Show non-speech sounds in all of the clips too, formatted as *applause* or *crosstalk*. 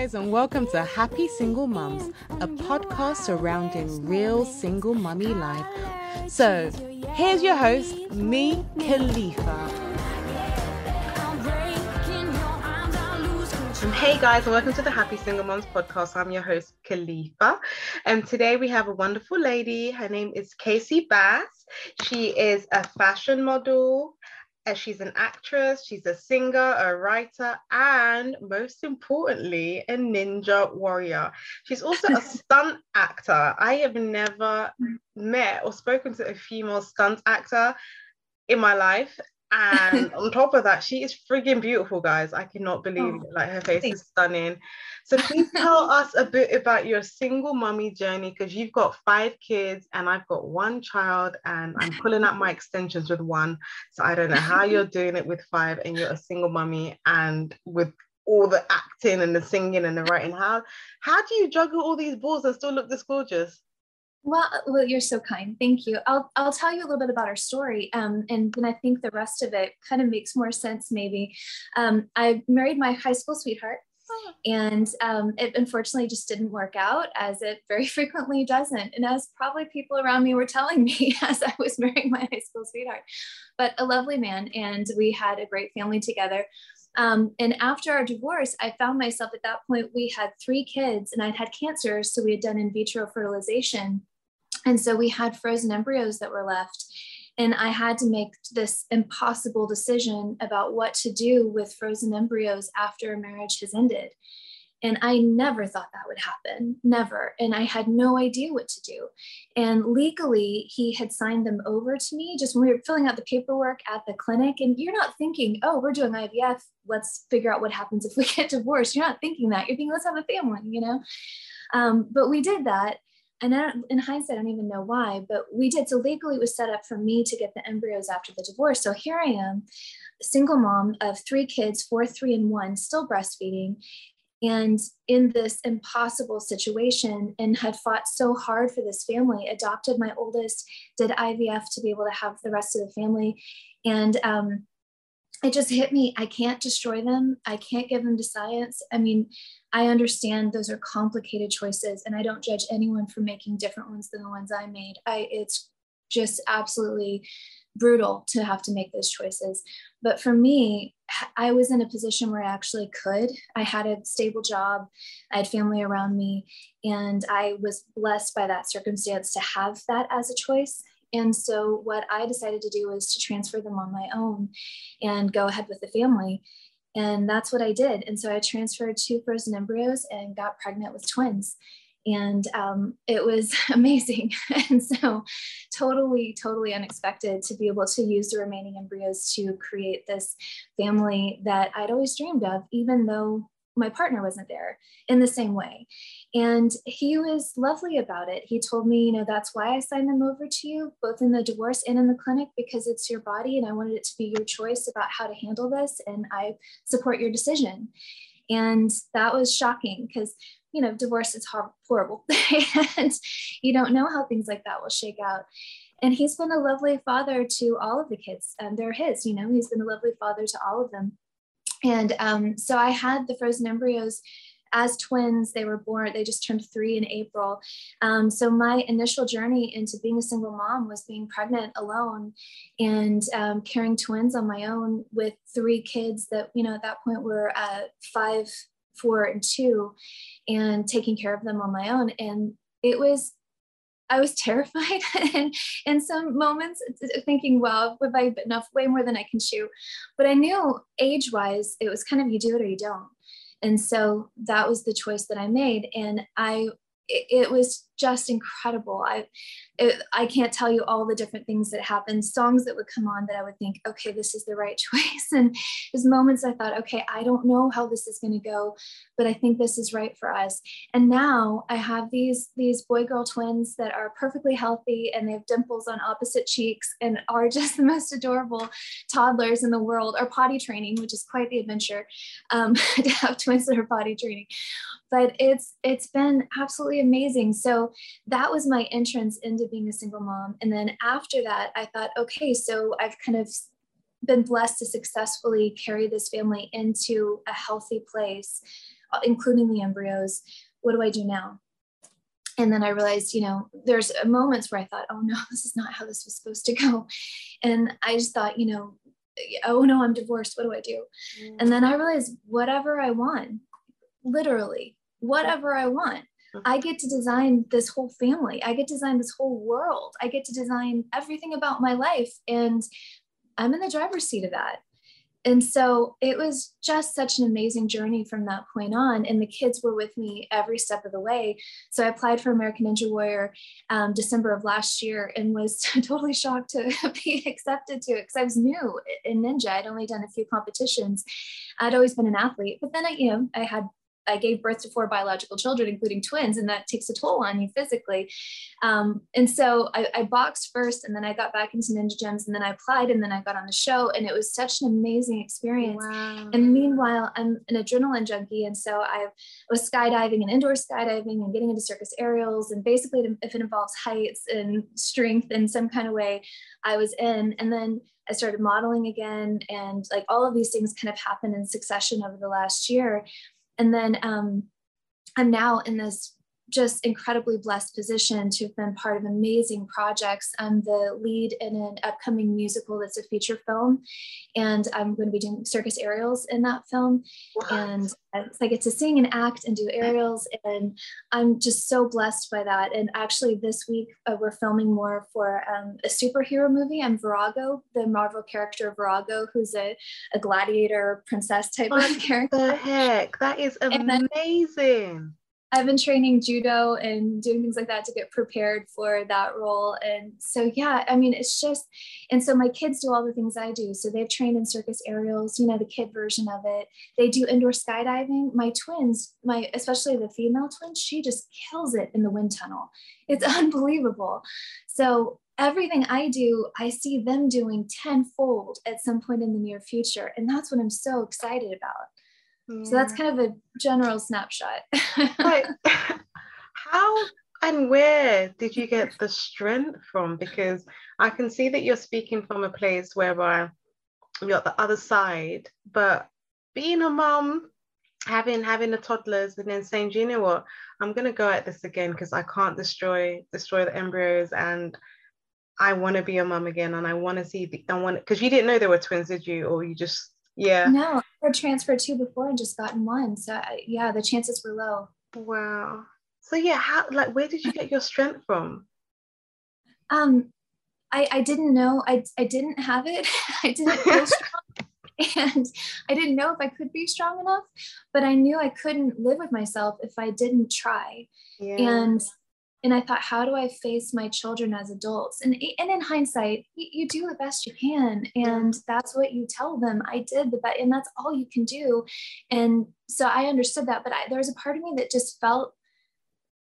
guys, and welcome to Happy Single Mums, a podcast surrounding real single mummy life. So, here's your host, me, Khalifa. Hey guys, and welcome to the Happy Single Moms podcast. I'm your host, Khalifa. And today we have a wonderful lady. Her name is Casey Bass. She is a fashion model, she's an actress, she's a singer, a writer, and most importantly, a ninja warrior. She's also a *laughs* stunt actor. I have never met or spoken to a female stunt actor in my life. And *laughs* on top of that, she is frigging beautiful, guys. I cannot believe oh, it. Like her face thanks. is stunning. So please *laughs* tell us a bit about your single mummy journey because you've got five kids and I've got one child and I'm pulling up my *laughs* extensions with one. So I don't know how you're doing it with five and you're a single mummy and with all the acting and the singing and the writing. How how do you juggle all these balls and still look this gorgeous? Well, well, you're so kind. Thank you. I'll I'll tell you a little bit about our story, um, and then I think the rest of it kind of makes more sense. Maybe um, I married my high school sweetheart, and um, it unfortunately just didn't work out, as it very *laughs* frequently doesn't, and as probably people around me were telling me *laughs* as I was marrying my high school sweetheart. But a lovely man, and we had a great family together. Um, and after our divorce, I found myself at that point, we had three kids and I'd had cancer. So we had done in vitro fertilization. And so we had frozen embryos that were left. And I had to make this impossible decision about what to do with frozen embryos after a marriage has ended. And I never thought that would happen, never. And I had no idea what to do. And legally, he had signed them over to me just when we were filling out the paperwork at the clinic. And you're not thinking, oh, we're doing IVF. Let's figure out what happens if we get *laughs* divorced. You're not thinking that. You're thinking, let's have a family, you know? Um, but we did that. And in hindsight, I don't even know why, but we did. So legally, it was set up for me to get the embryos after the divorce. So here I am, single mom of three kids, four, three, and one, still breastfeeding and in this impossible situation and had fought so hard for this family adopted my oldest did ivf to be able to have the rest of the family and um, it just hit me i can't destroy them. I can't give them to science. I mean i understand those are complicated choices and i don't judge anyone for making different ones than the ones i made. I it's just absolutely brutal to have to make those choices. But for me I was in a position where I actually could. I had a stable job, I had family around me, and I was blessed by that circumstance to have that as a choice. And so, what I decided to do was to transfer them on my own and go ahead with the family. And that's what I did. And so, I transferred two frozen embryos and got pregnant with twins and um, it was *laughs* amazing and so totally totally unexpected to be able to use the remaining embryos to create this family that i'd always dreamed of even though my partner wasn't there in the same way and he was lovely about it he told me you know that's why i signed them over to you both in the divorce and in the clinic because it's your body and i wanted it to be your choice about how to handle this and i support your decision and that was shocking because you know, divorce is horrible *laughs* and you don't know how things like that will shake out. And he's been a lovely father to all of the kids, and they're his, you know, he's been a lovely father to all of them. And um, so I had the frozen embryos as twins. They were born, they just turned three in April. Um, so my initial journey into being a single mom was being pregnant alone and um, carrying twins on my own with three kids that, you know, at that point were uh, five, four and two and taking care of them on my own and it was I was *laughs* terrified and in some moments thinking, well, have I bitten off way more than I can chew? But I knew age wise, it was kind of you do it or you don't. And so that was the choice that I made. And I, it, it was just incredible. I it, I can't tell you all the different things that happened, songs that would come on that I would think, okay, this is the right *laughs* choice. And there's moments I thought, okay, I don't know how this is going to go, but I think this is right for us. And now I have these these boy girl twins that are perfectly healthy and they have dimples on opposite cheeks and are *laughs* just the most adorable toddlers in the world. Are potty training, which is quite the adventure um, *laughs* to have twins that are potty training. But it's it's been absolutely amazing. So that was my entrance into being a single mom. And then after that, I thought, okay, so I've kind of been blessed to successfully carry this family into a healthy place including the embryos. What do I do now? And then I realized, you know, there's moments where I thought, oh no, *laughs* this is not how this was supposed to go. And I just thought, you know, oh no, I'm divorced. What do I do? Mm. And then I realized whatever I want, literally, whatever I want. I get to design this whole family. I get to design this whole world. I get to design everything about my life. And I'm in the driver's seat of that. And so it was just such an amazing journey from that point on. And the kids were with me every step of the way. So I applied for American Ninja Warrior um, December of last year and was *laughs* totally shocked to *laughs* be accepted to it because I was new in Ninja. I'd only done a few competitions. I'd always been an athlete, but then I, you know, I had I gave birth to four biological children, including twins, and that takes a toll on you physically. Um, and so I, I, boxed first, and then I got back into Ninja Gyms, and then I applied, and then I got on the show, and it was such an amazing experience. Wow. And meanwhile, I'm an adrenaline junkie, and so I was skydiving and indoor skydiving and getting into circus aerials, and basically, if it involves heights and strength in some kind of way, I was in. And then I started modeling again, and like all of these things kind of happened in succession over the last year. And then um, I'm now in this just incredibly blessed position to have been part of amazing projects. I'm the lead in an upcoming musical that's a feature film, and I'm going to be doing circus aerials in that film. What? And I get to sing and act and do aerials, and I'm just so blessed by that. And actually, this week uh, we're filming more for um, a superhero movie. I'm Virago, the Marvel character Virago, who's a, a gladiator princess type what of *laughs* character. The heck, that is amazing. I've been training judo and doing things like that to get prepared for that role. And so, yeah, I mean, it's just, and so my kids do all the things I do. So they've trained in circus aerials, you know, the kid version of it. They do indoor skydiving. My twins, my, especially the female twin, she just kills it in the wind tunnel. It's *laughs* unbelievable. So everything I do, I see them doing tenfold at some point in the near future. And that's what I'm so excited about. So that's mm. kind of a general snapshot. *laughs* how and where did you get the strength from? Because I can see that you're speaking from a place whereby you're at the other side, but being a mom, having having the toddlers, and then saying, Do you know what, I'm gonna go at this again because I can't destroy destroy the embryos and I want to be a mom again and I want to see the I want because you didn't know there were twins, did you? Or you just yeah. No, I transferred two before and just gotten one. So I, yeah, the chances were low. Wow. So yeah, how like where did you get your strength from? Um, I I didn't know I I didn't have it. *laughs* I didn't feel *laughs* strong. And I didn't know if I could be strong enough, but I knew I couldn't live with myself if I didn't try. Yeah. And and I thought, how do I face my children as adults? And, and in hindsight, you, you do the best you can. And that's what you tell them. I did the best, and that's all you can do. And so I understood that. But I, there was a part of me that just felt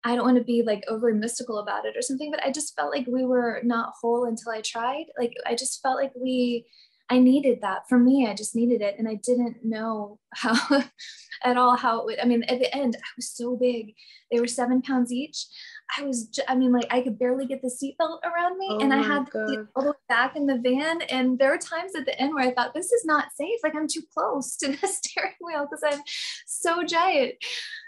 I don't want to be like overly mystical about it or something, but I just felt like we were not whole until I tried. Like I just felt like we I needed that for me. I just needed it. And I didn't know how *laughs* at all how it would. I mean, at the end, I was so big. They were seven pounds each. I was, I mean, like I could barely get the seatbelt around me, oh and I had to all the way back in the van. And there were times at the end where I thought, this is not safe. Like I'm too close to the *laughs* steering wheel because I'm so giant.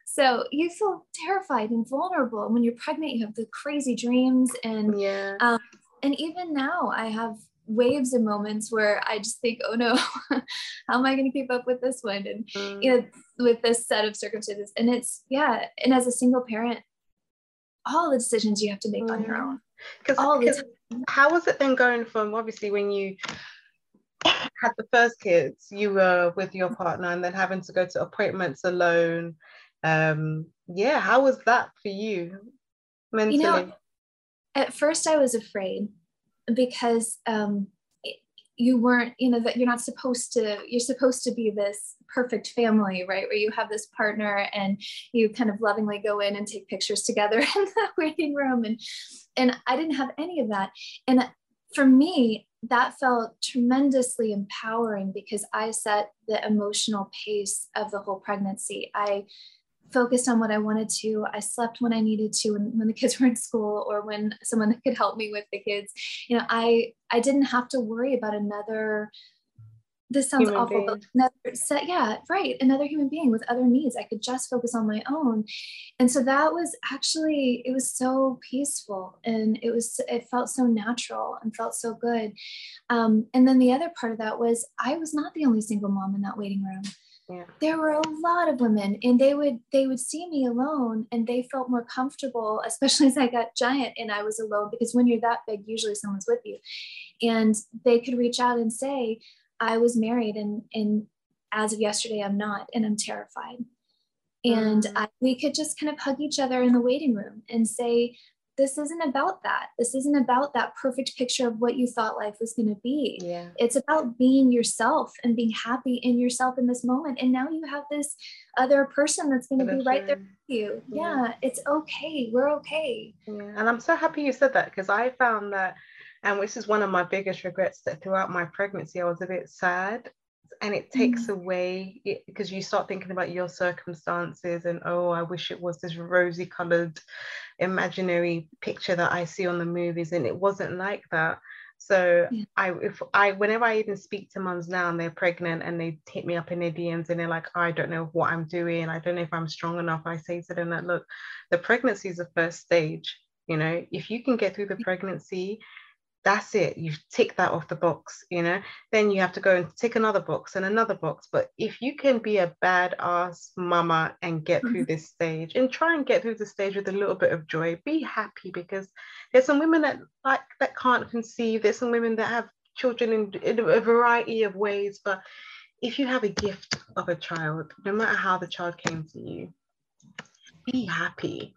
So you feel terrified and vulnerable. And when you're pregnant, you have the crazy dreams. And yeah. Um, and even now, I have waves and moments where I just think, oh no, *laughs* how am I going to keep up with this one? And mm. you know, with this set of circumstances. And it's yeah. And as a single parent, all the decisions you have to make mm. on your mm. own. Because how was it then going from obviously when you had the first kids, you were with your partner and then having to go to appointments alone. Um, yeah, how was that for you mentally? You know, at first I was afraid because um, you weren't you know that you're not supposed to you're supposed to be this perfect family right? Where you have this partner and you kind of lovingly go in and take pictures together *laughs* in the waiting room. And and i didn't have any of that. And for me that felt tremendously empowering because i set the emotional pace of the whole pregnancy. I focused on what I wanted to. I slept when I needed to when, when the kids *laughs* were in school or when someone could help me with the kids. You know, I I didn't have to worry about another this sounds human awful, being. but another set, yeah, right, another human being with other needs. I could just focus on my own, and so that was actually it was so peaceful, and it was it felt so natural and felt so good. Um, and then the other part of that was I was not the only single mom in that waiting room. Yeah. There were a lot of women, and they would they would see me alone, and they felt more comfortable, especially *laughs* as I got giant and I was alone. Because when you're that big, usually someone's with you, and they could reach out and say, I was married and and as of yesterday I'm not and I'm terrified. And mm. I, we could just kind of hug each other in the waiting room and say, this isn't about that. This isn't about that perfect picture of what you thought life was going to be. Yeah. It's about being yourself and being happy in yourself in this moment. And now you have this other person that's going to be right there with you. Yeah. yeah. it's okay. We're okay. Yeah. And I'm so happy you said that because I found that and this is one of my biggest regrets that throughout my pregnancy, I was a bit sad. And it takes mm away because you start thinking about your circumstances and, oh, I wish it was this rosy colored imaginary picture that I see on the movies. And it wasn't like that. So yeah. I if I whenever I even speak to moms now and they're pregnant and they hit me up in their DMs and they're like, I don't know what I'm doing, I don't know if I'm strong enough. I say to them that look, the pregnancy is the first stage. You know, if you can get through the pregnancy that's it. You tick that off the box you know? Then you have to go and tick another box and another box. But if you can be a badass mama and get through mm-hmm. this stage and try and get through the stage with a little bit of joy be happy because there's some women that like that can't conceive. There's some women that have children in, in a variety of ways. But if you have a gift of a child no matter how the child came to you be happy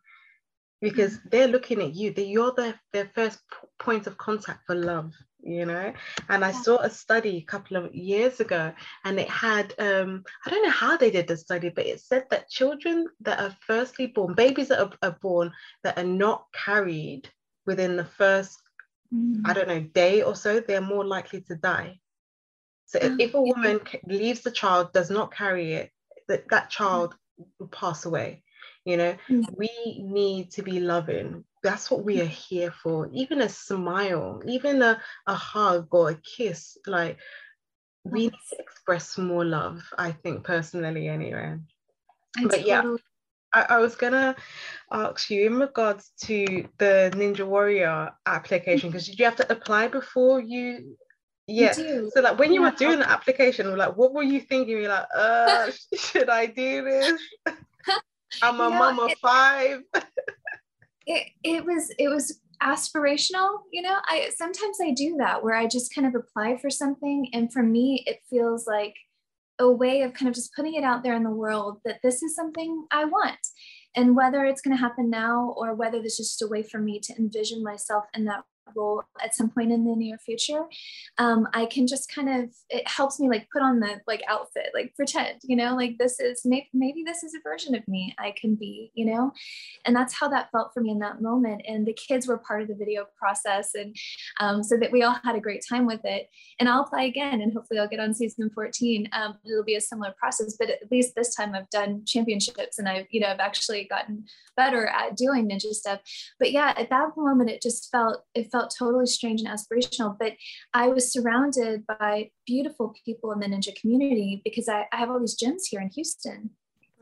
because they're looking at you. That you're their, their first point of contact for love you know? And i saw a study a couple of years ago and it had um i don't know how they did the study but it said that children that are firstly born babies that are, are born that are not carried within the first mm. i don't know day or so they're more likely to die. So if, if a *gasps* woman leaves the child does not carry it that that child will pass away you know? Mm. we need to be loving. That's what we are here for. Even a smile even a, a hug or a kiss like we need to express more love i think personally anyway. I but yeah I, I was gonna ask you in regards to the ninja warrior application because did you have to apply before you yeah so like when you yeah. were doing the application like what were you thinking? You're like uh *laughs* should i do this *laughs* I'm a you know, mom of five. *laughs* it, it was it was aspirational you know i sometimes i do that where i just kind of apply for something and for me it feels like a way of kind of just putting it out there in the world that this is something i want and whether it's going to happen now or whether this is just a way for me to envision myself in that role at some point in the near future um, i can just kind of it helps me like put on the like outfit like pretend you know like this is maybe, maybe this is a version of me i can be you know? And that's how that felt for me in that moment and the kids were part of the video process and um, so that we all had a great time with it. And i'll apply again and hopefully i'll get on season 14 um, it'll be a similar process but at least this time i've done championships and i've you know i've actually gotten better at doing ninja stuff. But yeah at that moment it just felt it felt totally strange and aspirational, but I was surrounded by beautiful people in the ninja community because I, I have all these gyms here in Houston.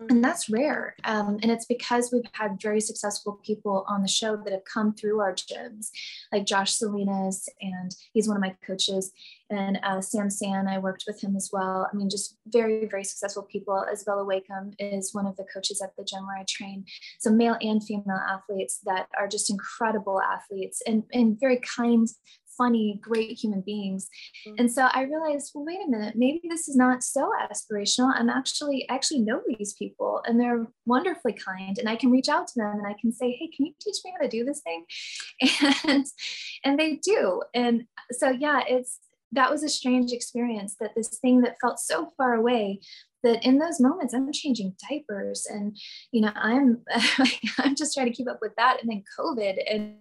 And that's rare. Um, and it's because we've had very successful people on the show that have come through our gyms, like Josh Salinas, and he's one of my coaches, and uh, Sam Sann, I worked with him as well. I mean, just very, very successful people. Isabella Wakeham is one of the coaches at the gym where I train. So, male and female athletes that are just incredible athletes and, and very kind, funny, great human beings. Mm-hmm. And so I realized, well, wait a minute, maybe this is not so aspirational. I'm actually I actually know these people and they're wonderfully kind. And I can reach out to them and I can say, hey, can you teach me how to do this thing? *laughs* And and they do. And so yeah, it's that was a strange experience that this thing that felt so far away that in those moments i'm changing diapers and you know i'm *laughs* i'm just trying to keep up with that and then covid and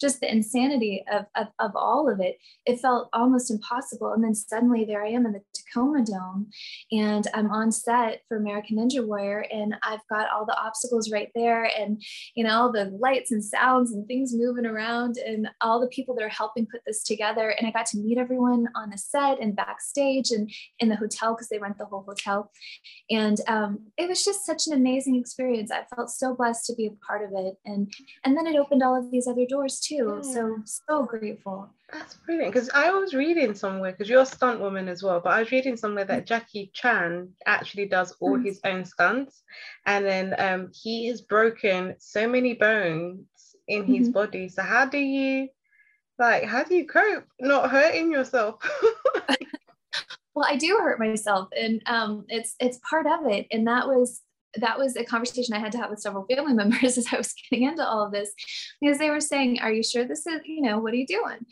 just the insanity of, of, of all of it, it felt almost impossible. And then suddenly there I am in the Tacoma Dome and I'm on set for American Ninja Warrior and I've got all the obstacles right there and, you know, the lights and sounds and things moving around and all the people that are helping put this together. And I got to meet everyone on the set and backstage and in the hotel because they rent the whole hotel. And um, it was just such an amazing experience. I felt so blessed to be a part of it. And, and then it opened all of these other doors too. Yeah. So, so grateful. That's brilliant. Because I was reading somewhere, because you're a stunt woman as well, but I was reading somewhere that Jackie Chan actually does all mm-hmm. his own stunts. And then um, he has broken so many bones in his mm-hmm. body. So, how do you? Like, how do you cope not hurting yourself? *laughs* *laughs* well i do hurt myself and um, it's it's part of it and that was that was a conversation I had to have with several family *laughs* members as I was getting into all of this, because they were saying, "Are you sure this is, you know, what are you doing?"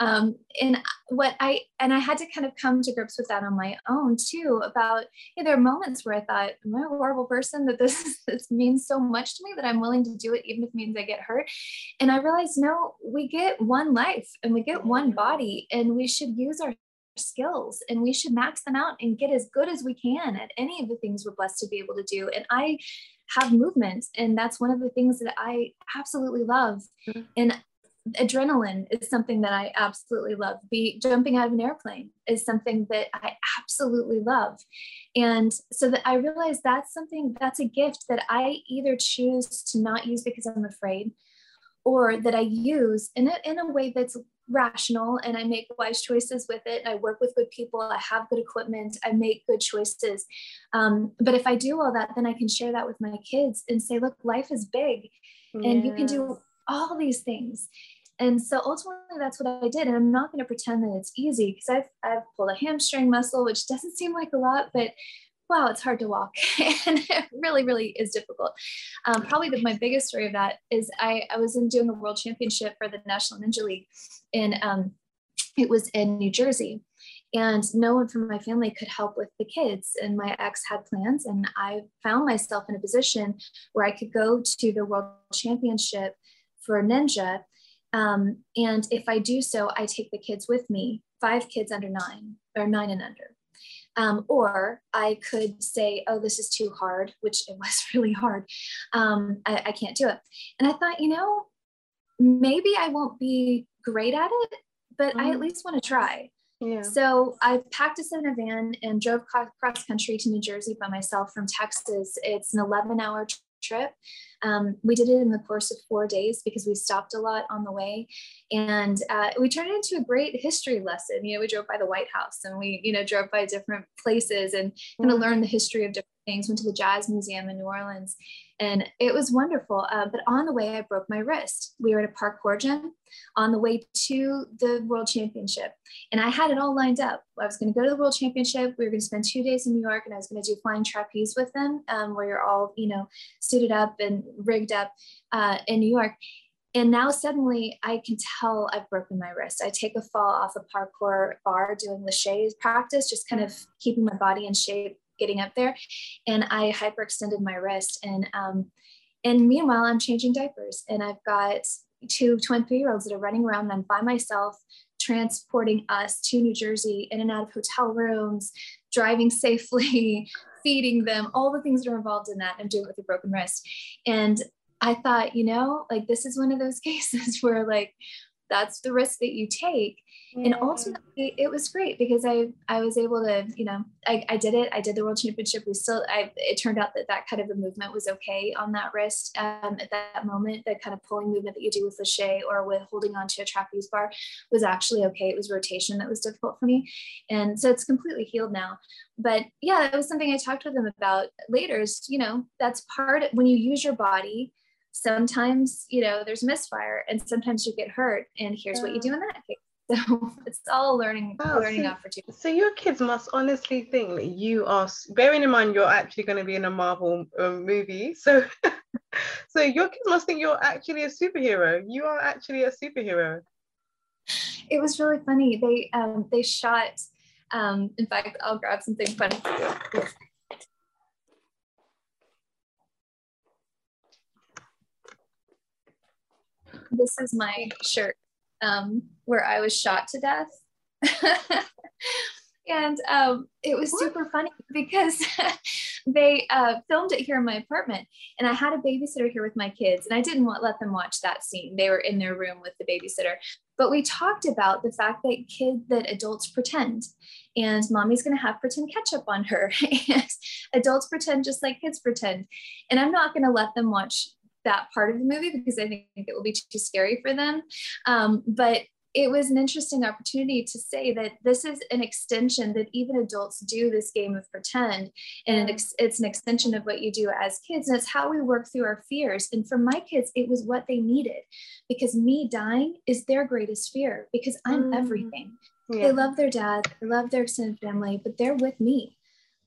Um, and what I and I had to kind of come to grips with that on my own too. About you know, there are moments where I thought, "Am I a horrible person that this *laughs* this means so much to me that I'm willing to do it, even if it means I get hurt?" And I realized, no, we get one life and we get one body, and we should use our skills and we should max them out and get as good as we can at any of the things we're blessed to be able to do. And I have movement, and that's one of the things that I absolutely love. Mm-hmm. And adrenaline is something that I absolutely love. Be jumping out of an airplane is something that I absolutely love. And so that I realize that's something that's a gift that I either choose to not use because I'm afraid or that I use in a, in a way that's rational and I make wise choices with it. I work with good people. I have good equipment. I make good choices. Um, but if I do all that, then I can share that with my kids and say, look, life is big yeah. and you can do all these things. And so ultimately, that's what I did. And I'm not going to pretend that it's easy because I've, I've pulled a hamstring muscle, which doesn't seem like a lot, but wow, it's hard to walk. *laughs* and it really, really is difficult. Um, probably the, my biggest story of that is I, I was in doing a world championship for the National Ninja League, and um, it was in New Jersey. And no one from my family could help with the kids. And my ex had plans, and I found myself in a position where I could go to the world championship for ninja. Um, and if I do so, I take the kids with me, five kids under nine or nine and under. Um, or I could say, oh, this is too hard, which it *laughs* was really hard. Um, I, I can't do it. And I thought, you know, maybe I won't be great at it, but mm. I at mm-hmm. least want to try. Yeah. So I packed us in a van and drove cross country to New Jersey by myself from Texas. It's an 11 hour trip. Um, we did it in the course of four days because we stopped a lot on the way, and uh, we turned it into a great history lesson. You know, we drove by the White House and we, you know, drove by different places and kind of mm. learned the history of different things. Went to the Jazz Museum in New Orleans, and it was wonderful. Uh, but on the way, I broke my wrist. We were at a parkour gym on the way to the World Championship, and I had it all lined up. I was going to go to the World Championship. We were going to spend two days in New York, and I was going to do flying trapeze with them, um, where you're all, you know, suited up and rigged up uh, in New York. And now suddenly I can tell I've broken my wrist. I take a fall off a parkour bar doing the chaise practice, just kind of keeping my body in shape getting up there and I hyperextended my wrist. And um, and meanwhile, I'm changing diapers and I've got two 23 year olds that are running around and I'm by myself transporting us to New Jersey in and out of hotel rooms, driving safely, *laughs* feeding them, all the things that are involved in that. I'm doing it with a broken wrist. And I thought, you know, like this is one of those *laughs* cases where like that's the risk that you take. And ultimately it was great because i i was able to you know I, I did it. I did the world championship. We still i it turned out that that kind of a movement was okay on that wrist um, at that moment. The kind of pulling movement that you do with lache or with holding onto a trapeze bar was actually okay. It was rotation that was difficult for me. And so it's completely healed now. But yeah it was something i talked with them about later is you know that's part of, when you use your body sometimes you know there's misfire and sometimes you get hurt and here's yeah. what you do in that case. *laughs* So it's all learning oh, learning so, opportunity so your kids must honestly think that you are bearing in mind you're actually going to be in a marvel um, movie *laughs* so so your kids must think you're actually a superhero. You are actually a superhero. It was really funny. They um they shot um in fact i'll grab something funny for you this is my shirt um, where I was shot to death. *laughs* and um, it was super funny because *laughs* they uh, filmed it here in my apartment and i had a babysitter here with my kids and i didn't want, let them watch that scene. They were in their room with the babysitter. But we talked about the fact that kids that adults pretend and mommy's going to have pretend ketchup on her *laughs* and adults pretend just like kids pretend. And i'm not going to let them watch that part of the movie because I think it will be too scary for them. Um, but it was an interesting opportunity to say that this is an extension that even adults do this game of pretend and it's an extension of what you do as kids and it's how we work through our fears and for my kids it was what they needed because me dying is their greatest fear because i'm mm. everything yeah. they love their dad they love their extended family but they're with me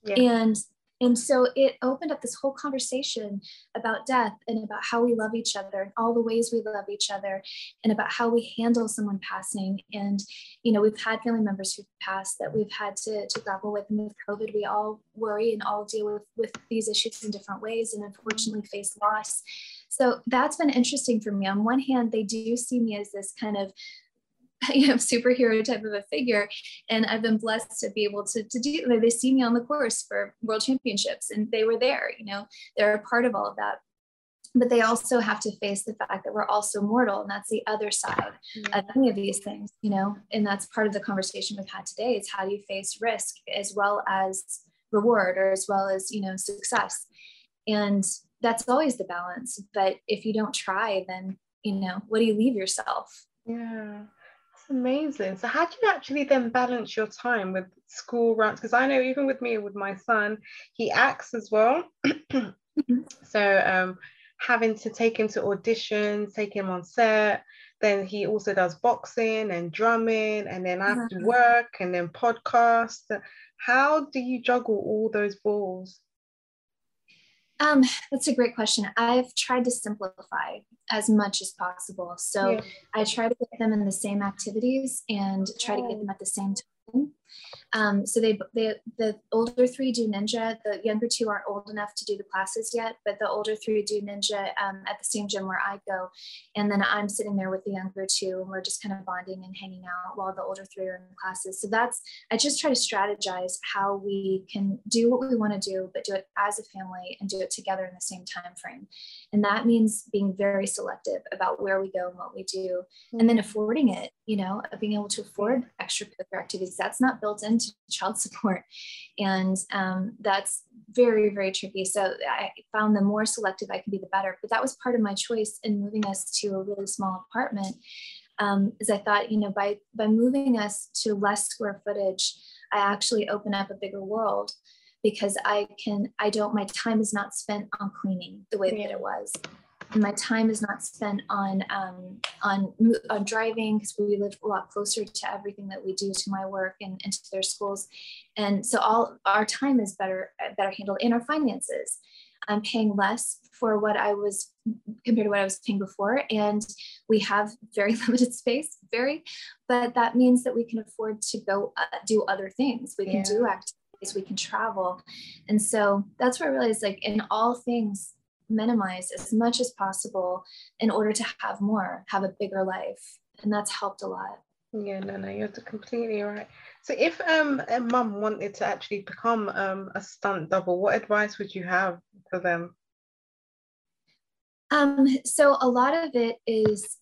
yeah. and and so it opened up this whole conversation about death and about how we love each other and all the ways we love each other and about how we handle someone passing. And, you know, we've had family members who've passed that we've had to, to grapple with. And with COVID, we all worry and all deal with, with these issues in different ways and unfortunately face loss. So that's been interesting for me. On one hand, they do see me as this kind of *laughs* you know superhero type of a figure. And i've been blessed to be able to, to do they see me on the course for world championships and they were there you know they're a part of all of that. But they also have to face the fact that we're also mortal and that's the other side mm-hmm. of any of these things you know and that's part of the conversation we've had today is how do you face risk as well as reward or as well as you know success? And that's always the balance but if you don't try then you know what do you leave yourself? Yeah amazing. So how do you actually then balance your time with school runs? Because I know even with me, with my son, he acts as well. Mm-hmm. so um, having to take him to auditions, take him on set. Then he also does boxing and drumming, and then after mm-hmm. work, and then podcast. How do you juggle all those balls? Um, that's a great question. I've tried to simplify as much as possible. So yeah. I try to get them in the same activities and try to get them at the same time. Um, so they, they, the older three do ninja. The younger two aren't old enough to do the classes yet, but the older three do ninja um, at the same gym where I go. And then I'm sitting there with the younger two, and we're just kind of bonding and hanging out while the older three are in classes. So that's I just try to strategize how we can do what we want to do, but do it as a family and do it together in the same time frame. And that means being very selective about where we go and what we do, mm-hmm. and then mm. affording it. You know, being able to afford extracurricular activities. That's not built into *laughs* child support. And um, that's very, very tricky. So I found the more selective I could be, the better. But that was part of my choice in moving us to a really small apartment. Um, is I thought, you know, by by moving us to less square footage, I actually open up a bigger world because I can, I don't, my time is not spent on cleaning the way that it was. And my time is not spent on um, on on driving because we live a lot closer to everything that we do to my work and, and to their schools. And so all our time is better better handled in our finances. I'm paying less for what i was compared to what i was paying before and we have very *laughs* limited space very but that means that we can afford to go uh, do other things. We can yeah. do activities we can travel and so that's where i realized like in all things minimize as much as possible in order to have more, have a bigger life. And that's helped a lot. Yeah, no, no, you're completely right. So if um a mum wanted to actually become um a stunt double, what advice would you have for them? Um, so a lot of it is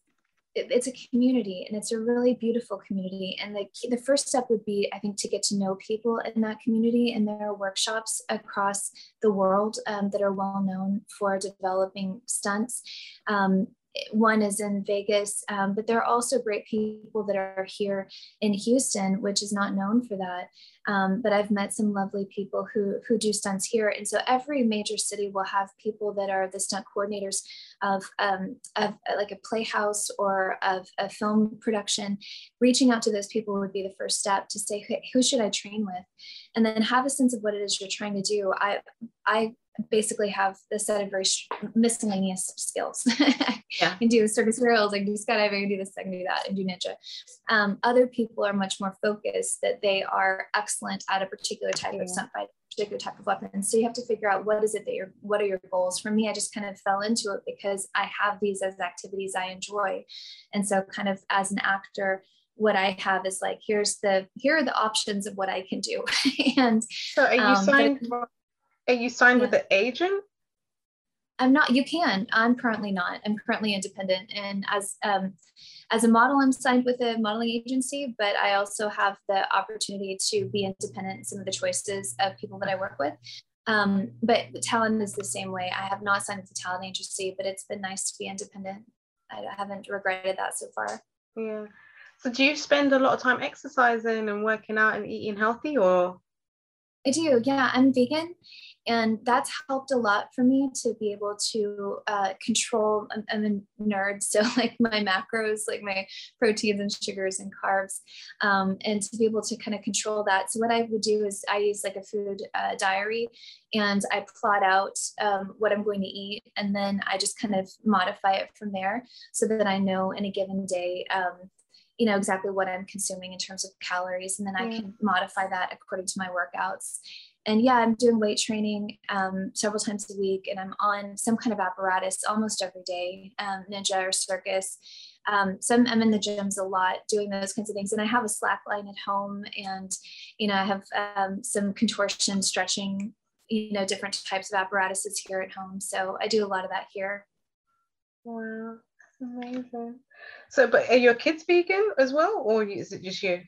it's a community and it's a really beautiful community. And the, the first step would be i think to get to know people in that community. And there are workshops across the world um, that are well known for developing stunts. Um, one is in Vegas, um, but there are also great people that are here in Houston, which is not known for that. Um, but I've met some lovely people who who do stunts here, and so every major city will have people that are the stunt coordinators of um, of uh, like a playhouse or of a film production. Reaching out to those people would be the first step to say who should I train with, and then have a sense of what it is you're trying to do. I I basically have a set of very miscellaneous skills. *laughs* yeah. I can do circus drills, I can do skydiving, I can do this, I can do that, and do ninja. Um, other people are much more focused that they are excellent at a particular type yeah. of stunt fight, particular type of weapon. So you have to figure out what is it that you're, what are your goals? For me, I just kind of fell into it because I have these as activities I enjoy. And so kind of as an actor, what I have is like, here's the, here are the options of what I can do. *laughs* and so are you um, signed, are you signed yeah. with an agent? I'm not. You can. I'm currently not. I'm currently independent, and as um, as a model, I'm signed with a modeling agency. But I also have the opportunity to be independent in some of the choices of people that I work with. Um, but the talent is the same way. I have not signed with the talent agency, but it's been nice to be independent. I haven't regretted that so far. Yeah. So do you spend a lot of time exercising and working out and eating healthy, or? I do. Yeah, I'm vegan, and that's helped a lot for me to be able to uh, control I'm, I'm, a nerd so *laughs* like my macros like my proteins and sugars and carbs um, and to be able to kind of control that. So what i would do is i use like a food uh, diary and i plot out um, what i'm going to eat and then i just kind of modify it from there so that i know in a given day um, you know exactly what i'm consuming in terms of calories and then i can modify that according to my workouts and yeah, I'm doing weight training um, several times a week, and I'm on some kind of apparatus almost every day, um, ninja or circus. Um, so I'm, I'm, in the gyms a lot doing those kinds of things, and I have a slack line at home, and you know I have um, some contortion, stretching, you know, different types of apparatuses here at home. So I do a lot of that here. Wow, amazing. So, but are your kids vegan as well, or is it just you?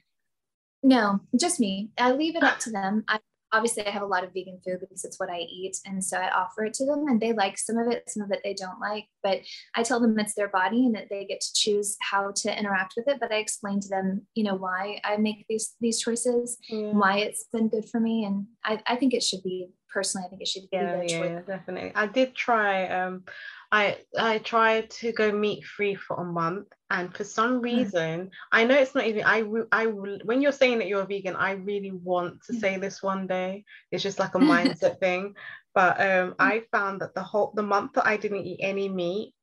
No, just me. I leave it up to them. I obviously I have a lot of vegan food because it's what I eat. And so I offer it to them and they like some of it, some of it they don't like. But I tell them it's their body and that they get to choose how to interact with it. But I explain to them, you know, why I make these these choices, yeah. why it's been good for me. And I, I think it should be personally, I think it should be yeah, yeah, yeah, definitely. I did try um I I tried to go meat free for a month, and for some hmm. reason, mm. I know it's not even. I I when you're saying that you're a vegan, I really want to say this one day. It's just like a *laughs* mindset thing. But um, hmm. I found that the whole the month that I didn't eat any meat,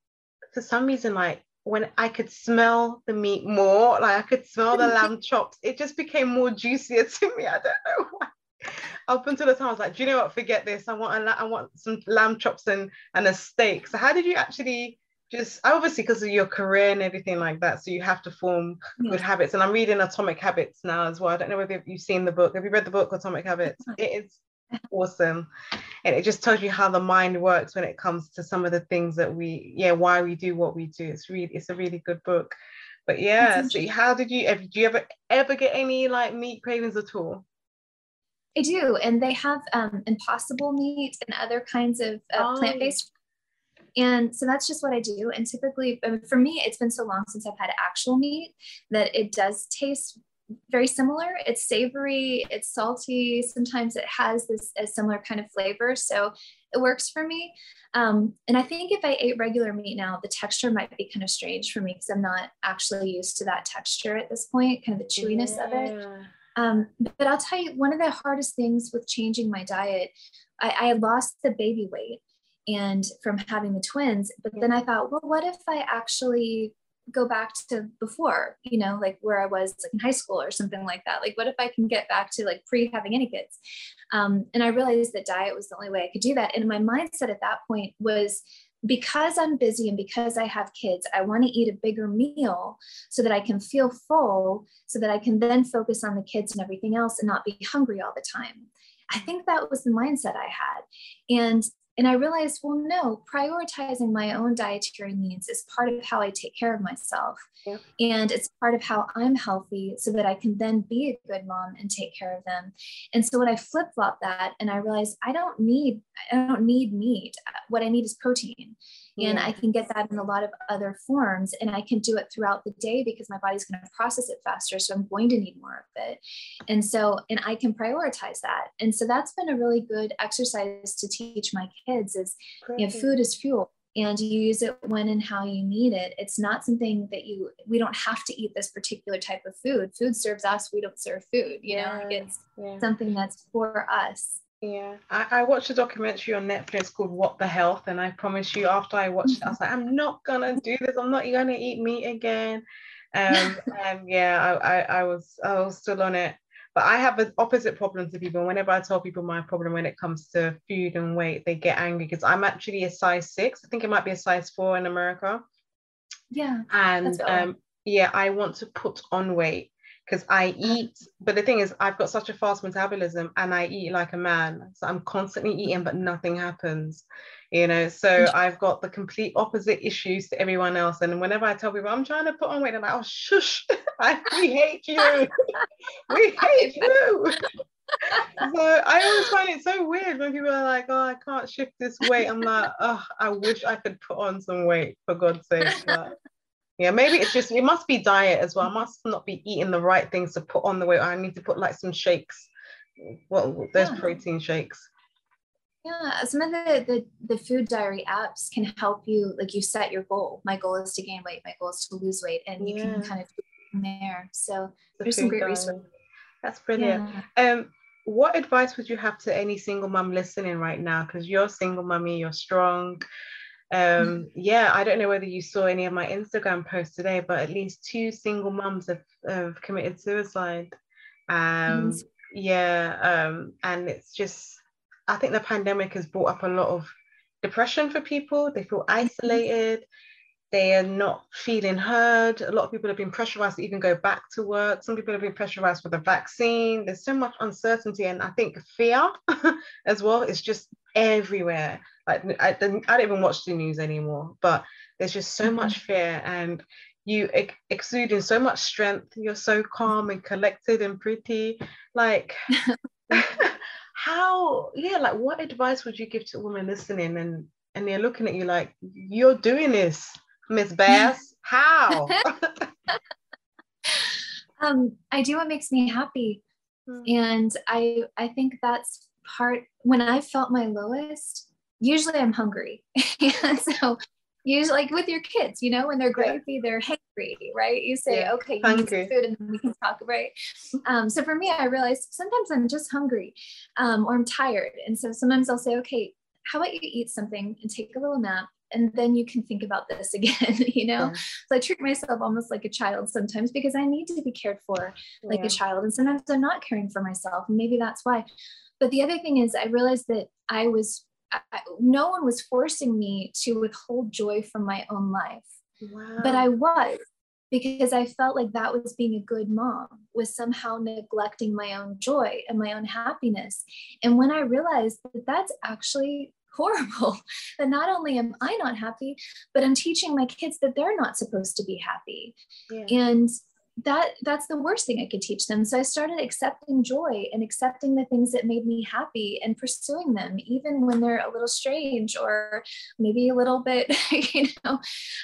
for some reason, like when I could smell the meat more, like I could smell the *laughs* lamb chops, it just became more juicier to me. I don't know why up until the time I was like, do you know what? Forget this. I want a, I want some lamb chops and and a steak. So how did you actually just obviously because of your career and everything like that, so you have to form yeah. good habits. And I'm reading Atomic Habits now as well. I don't know whether you've seen the book. Have you read the book Atomic Habits? It is awesome and it just tells you how the mind works when it comes to some of the things that we yeah why we do what we do it's really it's a really good book but yeah so how did you ever do you ever ever get any like meat cravings at all I do, and they have um, impossible meat and other kinds of uh, oh. plant-based. And so that's just what I do. And typically, um, for me, it's been so long since I've had actual meat that it does taste very similar. It's savory, it's salty. Sometimes it has this a similar kind of flavor, so it works for me. Um, and I think if I ate regular meat now, the texture might be kind of strange for me because I'm not actually used to that texture at this point, kind of the chewiness yeah. of it. Um, but I'll tell you, one of the hardest things with changing my diet, I, I lost the baby weight and from having the twins. But then I thought, well, what if I actually go back to before, you know, like where I was like in high school or something like that? Like, what if I can get back to like pre having any kids? Um, and I realized that diet was the only way I could do that. And my mindset at that point was because I'm busy and because I have kids, I want to eat a bigger meal so that I can feel full, so that I can then focus on the kids and everything else and not be hungry all the time. I think that was the mindset I had. And and I realized, well, no, prioritizing my own dietary needs is part of how I take care of myself. Yeah. And it's part of how I'm healthy so that I can then be a good mom and take care of them. And so when I flip flop that and I realized I don't need, I don't need meat. What I need is protein and I can get that in a lot of other forms and I can do it throughout the day because my body's going to process it faster so I'm going to need more of it. And so and I can prioritize that. And so that's been a really good exercise to teach my kids is you know food is fuel and you use it when and how you need it. It's not something that you we don't have to eat this particular type of food. Food serves us we don't serve food you know it's yeah. something that's for us Yeah, I, I watched a documentary on Netflix called What the Health, and I promise you, after I watched it, I was like, I'm not gonna do this. I'm not gonna eat meat again. Um, and *laughs* yeah, I, I, I was I was still on it. But I have an opposite problem to people. Whenever I tell people my problem when it comes to food and weight, they get angry because I'm actually a size six. I think it might be a size four in America. Yeah. And um, yeah, I want to put on weight because I eat, but the thing is, I've got such a fast metabolism and I eat like a man. So I'm constantly eating, but nothing happens, you know. So I've got the complete opposite issues to everyone else. And whenever I tell people I'm trying to put on weight, they're like, oh, shush, *laughs* I, we hate you. *laughs* we hate you. *laughs* so I always find it so weird when people are like, oh, I can't shift this weight. I'm like, oh, I wish I could put on some weight for God's sake. But yeah, maybe it's just it must be diet as well. I must not be eating the right things to put on the weight. I need to put like some shakes. Well, there's yeah. protein shakes. Yeah, some of the, the the food diary apps can help you. Like you set your goal. My goal is to gain weight. My goal is to lose weight, and you yeah. can kind of do from there. So the there's some great diary. resources. That's brilliant. Yeah. Um, what advice would you have to any single mom listening right now? Because you're a single mommy, you're strong um yeah i don't know whether you saw any of my instagram posts today but at least two single moms have, have committed suicide. Um mm. yeah um and it's just i think the pandemic has brought up a lot of depression for people. They feel mm-hmm. isolated. They are not feeling heard. A lot of people have been pressurized to even go back to work. Some people have been pressurized for the vaccine. There's so much uncertainty and i think fear *laughs* as well is just everywhere. Like I, I don't even watch the news anymore but there's just so mm-hmm. much fear and you ex- exuding so much strength. You're so calm and collected and pretty. Like *laughs* *laughs* how yeah like what advice would you give to a woman listening and and they're looking at you like you're doing this miss bass. How? *laughs* Um i do what makes me happy. Mm. and i i think that's part when i felt my lowest usually I'm hungry. *laughs* so usually like with your kids, you know, when they're grumpy, they're hungry, right? You say, yeah. okay, you hungry. need some food and then we can talk, right? Um, so for me, I realized sometimes I'm just hungry um, or I'm tired. And so sometimes I'll say, okay, how about you eat something and take a little nap and then you can think about this *laughs* again you know yeah. so i treat myself almost like a child sometimes because i need to be cared for like yeah. a child and sometimes i'm not caring for myself and maybe that's why but the other thing is i realized that i was I, no one was forcing me to withhold joy from my own life. Wow. But I was because I felt like that was being a good mom, was somehow neglecting my own joy and my own happiness. And when I realized that that's actually horrible, *laughs* that not only am I not happy, but I'm teaching my kids that they're not supposed to be happy. Yeah. And that that's the worst thing I could teach them. So I started accepting joy and accepting the things that made me happy and pursuing them, even when they're a little strange or maybe a little bit, *laughs* you know,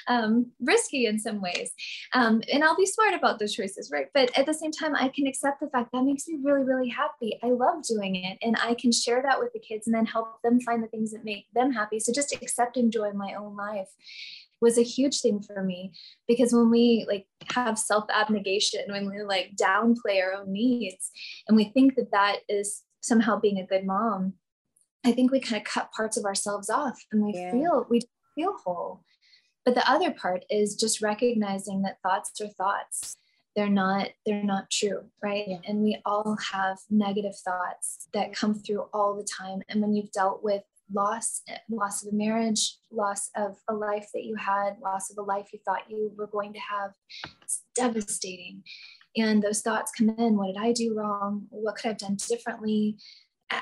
um, risky in some ways. Um, and I'll be smart about those choices, right? But at the same time, I can accept the fact that makes me really, really happy. I love doing it, and I can share that with the kids and then help them find the things that make them happy. So just accepting joy in my own life was a huge thing for me because when we like have self abnegation when we like downplay our own needs and we think that that is somehow being a good mom i think we kind of cut parts of ourselves off and we yeah. feel we feel whole. But the other part is just recognizing that thoughts are thoughts. They're not they're not true right? Yeah. and we all have negative thoughts that come through all the time. And when you've dealt with loss loss of a marriage loss of a life that you had loss of a life you thought you were going to have. It's devastating. And those thoughts come in what did i do wrong? What could i have done differently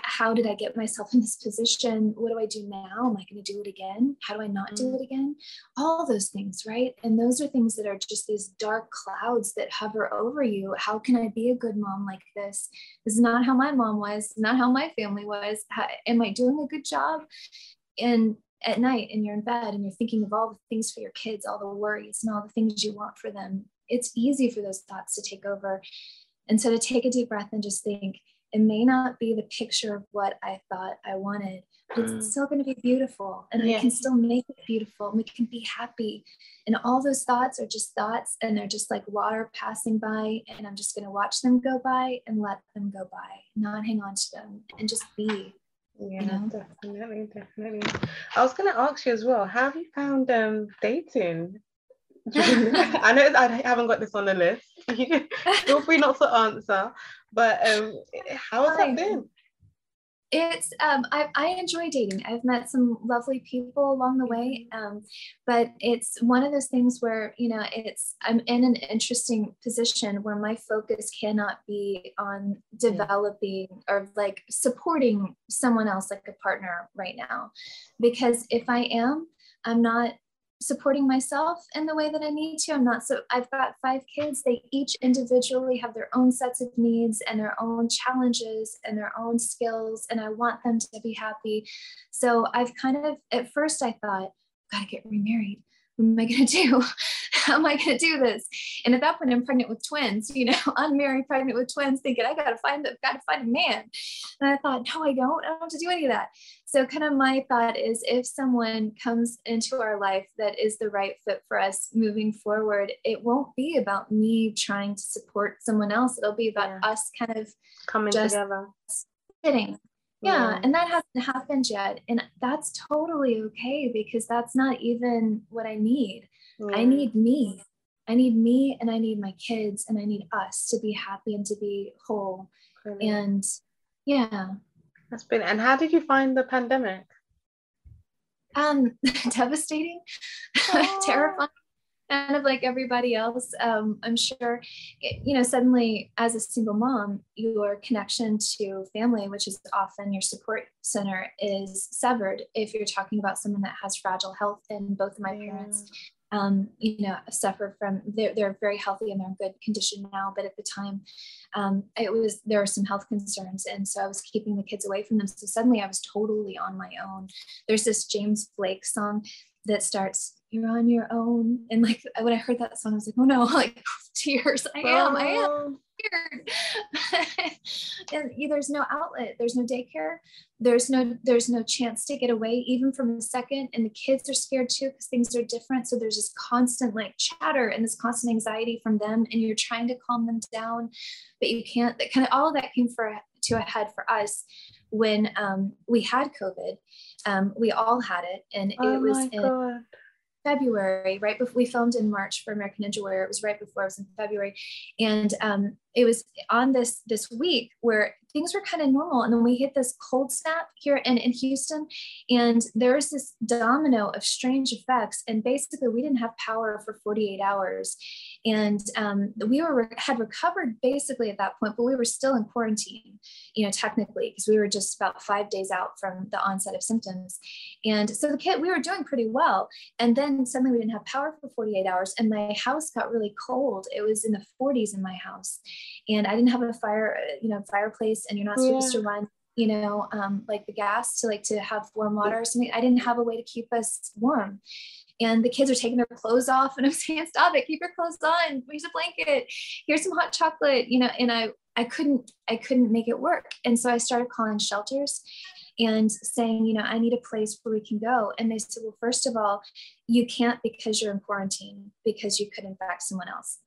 how did I get myself in this position? What do I do now? Am I going to do it again? How do I not do mm. it again? All those things, right? And those are things that are just these dark clouds that hover over you. How can I be a good mom like this? This is not how my mom was, not how my family was. How, am I doing a good job? And at night, and you're in bed and you're thinking of all the things for your kids, all the worries and all the things you want for them. It's easy for those thoughts to take over. And so to take a deep breath and just think, it may not be the picture of what I thought I wanted, but it's mm. still going to be beautiful. And yeah. I can still make it beautiful. And we can be happy. And all those thoughts are just thoughts and they're just like water passing by. And I'm just going to watch them go by and let them go by, not hang on to them and just be Yeah, you know? definitely, definitely. I was gonna ask you as well. How have you found um dating? *laughs* *laughs* I know I haven't got this on the list. *laughs* Feel free not to answer, but um, how has that been? it's um, I, I enjoy dating. I've met some lovely people along the way um, but it's one of those things where you know it's i'm in an interesting position where my focus cannot be on developing or like supporting someone else like a partner right now. Because if i am i'm not supporting myself in the way that I need to. I'm not so I've got five kids. They each individually have their own sets of needs and their own challenges and their own skills and I want them to be happy. So I've kind of at first I thought, gotta get remarried what am I going *laughs* to do? How am I going to do this? And at that point, I'm pregnant with twins, you know, *laughs* unmarried, pregnant with twins, thinking I got to find, I've got to find a man. And I thought, no, I don't. I don't have to do any of that. So, kind of my thought is if someone comes into our life that is the right fit for us moving forward, it won't be about me trying to support someone else. It'll be about yeah. us kind of coming together, sitting yeah, and that hasn't happened yet and that's totally okay because that's not even what i need. Yeah. i need me. I need me and i need my kids and i need us to be happy and to be whole Brilliant. and yeah. That's been and how did you find the pandemic? Um *laughs* devastating *laughs* terrifying kind of like everybody else. Um, I'm sure, you know, suddenly as a single mom, your connection to family, which is often your support center, is severed. If you're talking about someone that has fragile health, and both of my yeah. parents, um, you know, suffer from, they're, they're very healthy and they're in good condition now. But at the time, um, it was, there were some health concerns. And so I was keeping the kids away from them. So suddenly I was totally on my own. There's this James Blake song that starts you're on your own and like when i heard that song i was like oh no *laughs* like tears i am i am *laughs* and there's no outlet there's no daycare there's no there's no chance to get away even from a second and the kids are scared too because things are different so there's this constant like chatter and this constant anxiety from them and you're trying to calm them down but you can't that kind of all of that came for to a head for us when um, we had covid um, we all had it and oh it was in God. February, right before we filmed in March for American Ninja Warrior. It was right before it was in February. And um, it was on this this week where things were kind of normal. And then we hit this cold snap here in, in Houston. And there's this domino of strange effects. And basically we didn't have power for 48 hours. And um, we were had recovered basically at that point, but we were still in quarantine, you know, technically, because we were just about five days out from the onset of symptoms. And so the kid, we were doing pretty well. And then suddenly we didn't have power for 48 hours. And my house got really cold. It was in the 40s in my house and I didn't have a fire, you know, fireplace, and you're not supposed yeah. to run, you know, um, like the gas to like to have warm water or something. I didn't have a way to keep us warm. And the kids are taking their clothes off, and I'm *laughs* saying, "Stop it! Keep your clothes on. Here's a blanket. Here's some hot chocolate." You know, and I I couldn't I couldn't make it work, and so I started calling shelters, and saying, you know, I need a place where we can go. And they said, well, first of all, you can't because you're in quarantine because you could infect someone else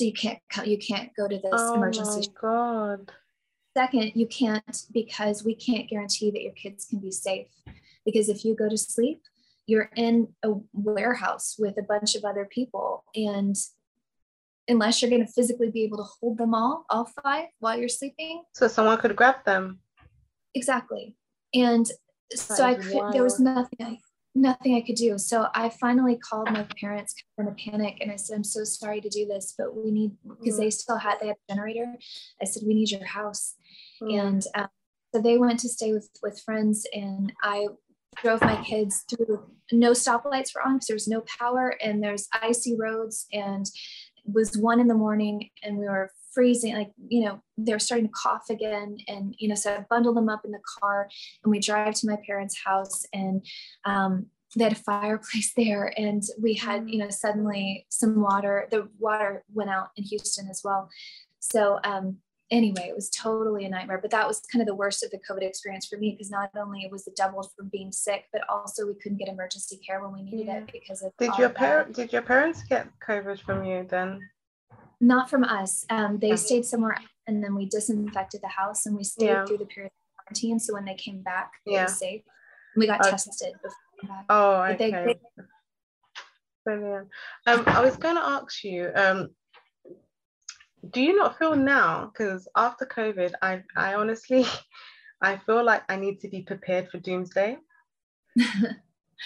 so you can't you can't go to this oh emergency. Oh God. Second, you can't because we can't guarantee that your kids can be safe. Because if you go to sleep, you're in a warehouse with a bunch of other people, and unless you're going to physically be able to hold them all, all five, while you're sleeping, so someone could grab them. Exactly, and that so I could. There was nothing I nothing I could do. So I finally called my parents in a panic and I said, I'm so sorry to do this, but we need, because mm. they still had, they had a generator. I said, we need your house. Mm. And um, so they went to stay with, with friends and I drove my kids through, no stoplights were on because there was no power and there's icy roads and it was one in the morning and we were freezing like you know they're starting to cough again and you know so i bundle them up in the car and we drive to my parents house and um, they had a *laughs* fireplace there and we had you know suddenly some water the water went out in houston as well. So um, anyway it was totally a nightmare but that was kind of the worst of the covid experience for me because not only was the double from being sick but also we couldn't get emergency care when we needed yeah. it because of did your parent did your parents get covid from you then not from us. Um, they stayed somewhere and then we disinfected the house and we stayed yeah. through the period of quarantine. So when they came back, yeah. it was safe. We got okay. tested before. Oh, okay. They, they, Brilliant. Um, I was going to ask you, um, do you not feel now? Because after COVID, I, I honestly, *laughs* I feel like I need to be prepared for doomsday. *laughs*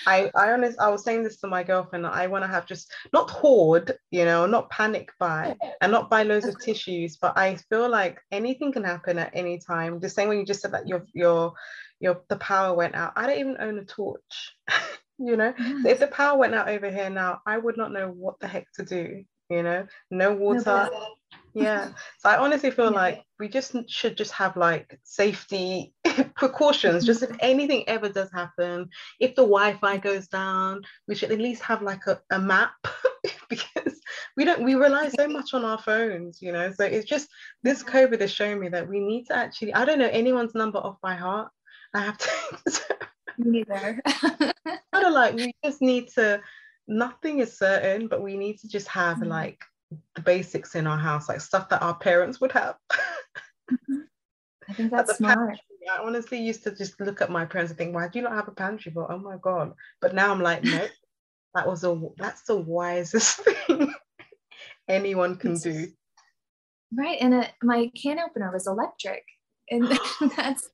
I, I honest, I was saying this to my girlfriend. I want to have just not hoard, you know, not panic buy, and not buy loads of tissues. But I feel like anything can happen at any time. The same way you just said that your your your the power went out. I don't even own a torch. *laughs* you know so if the power went out over here now i would not know what the heck to do you know no water no, yeah so i honestly feel yeah. like we just should just have like safety *laughs* precautions just if mm-hmm. anything ever does happen if the wi-fi goes down we should at least have like a, a map *laughs* because we don't we rely so much on our phones you know so it's just this covid has shown me that we need to actually i don't know anyone's number off by heart i have to Me neither. *laughs* kind of like we just need to. Nothing is certain, but we need to just have mm-hmm. like the basics in our house, like stuff that our parents would have. mm-hmm. *laughs* I think that's smart. Pantry, I honestly used to just look at my parents and think, why do you not have a pantry? But oh my god! But now I'm like, nope. that was a that's the wisest *laughs* thing anyone can do. Right, and a, my can opener was electric, and *laughs* that's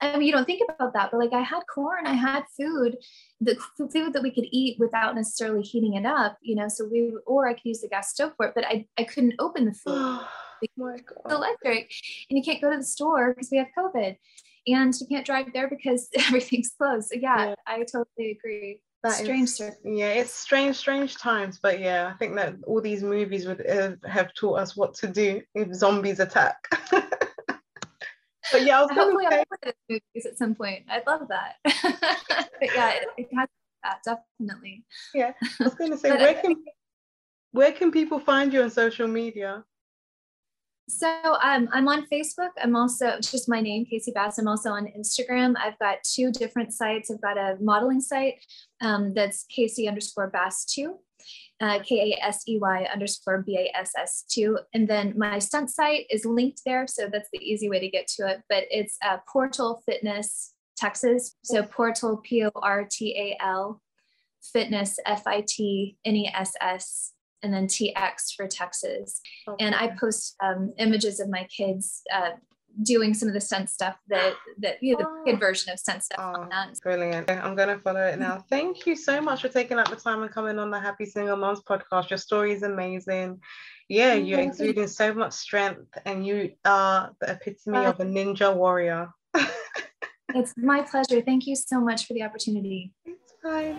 I mean, you don't think about that, but like I had corn, I had food, the food that we could eat without necessarily heating it up, you know. So we, or I could use the gas stove for it, but I, I couldn't open the food. *sighs* Oh God. electric, and you can't go to the store because we have COVID, and you can't drive there because *laughs* everything's closed. So yeah, yeah. I totally agree. That strange, is, yeah, it's strange, strange times. But yeah, I think that all these movies would uh, have taught us what to do if zombies attack. *laughs* But yeah, I was hopefully I'll movies at some point. I'd love that. *laughs* but yeah, it, it, has that definitely. Yeah, I was going to say, *laughs* where can where can people find you on social media? So um, I'm on Facebook. I'm also just my name, Kasey Bass. I'm also on Instagram. I've got two different sites. I've got a modeling site um, that's Kasey underscore Bass two, uh, K A S E Y underscore B A S S two. And then my stunt site is linked there. So that's the easy way to get to it. But it's uh, Portal Fitness Texas. So Portal, P O R T A L, Fitness, F I T N E S S, and then TX for Texas. Okay. And I post um, images of my kids uh, doing some of the stunt stuff that that you know the kid oh. version of stunt stuff oh, on that. Brilliant. I'm gonna follow it now. Thank you so much for taking up the time and coming on the Happy Single Moms podcast. Your story is amazing. Yeah, oh, you're exuding so much strength and you are the epitome of a ninja warrior. *laughs* it's my pleasure. Thank you so much for the opportunity. It's fine.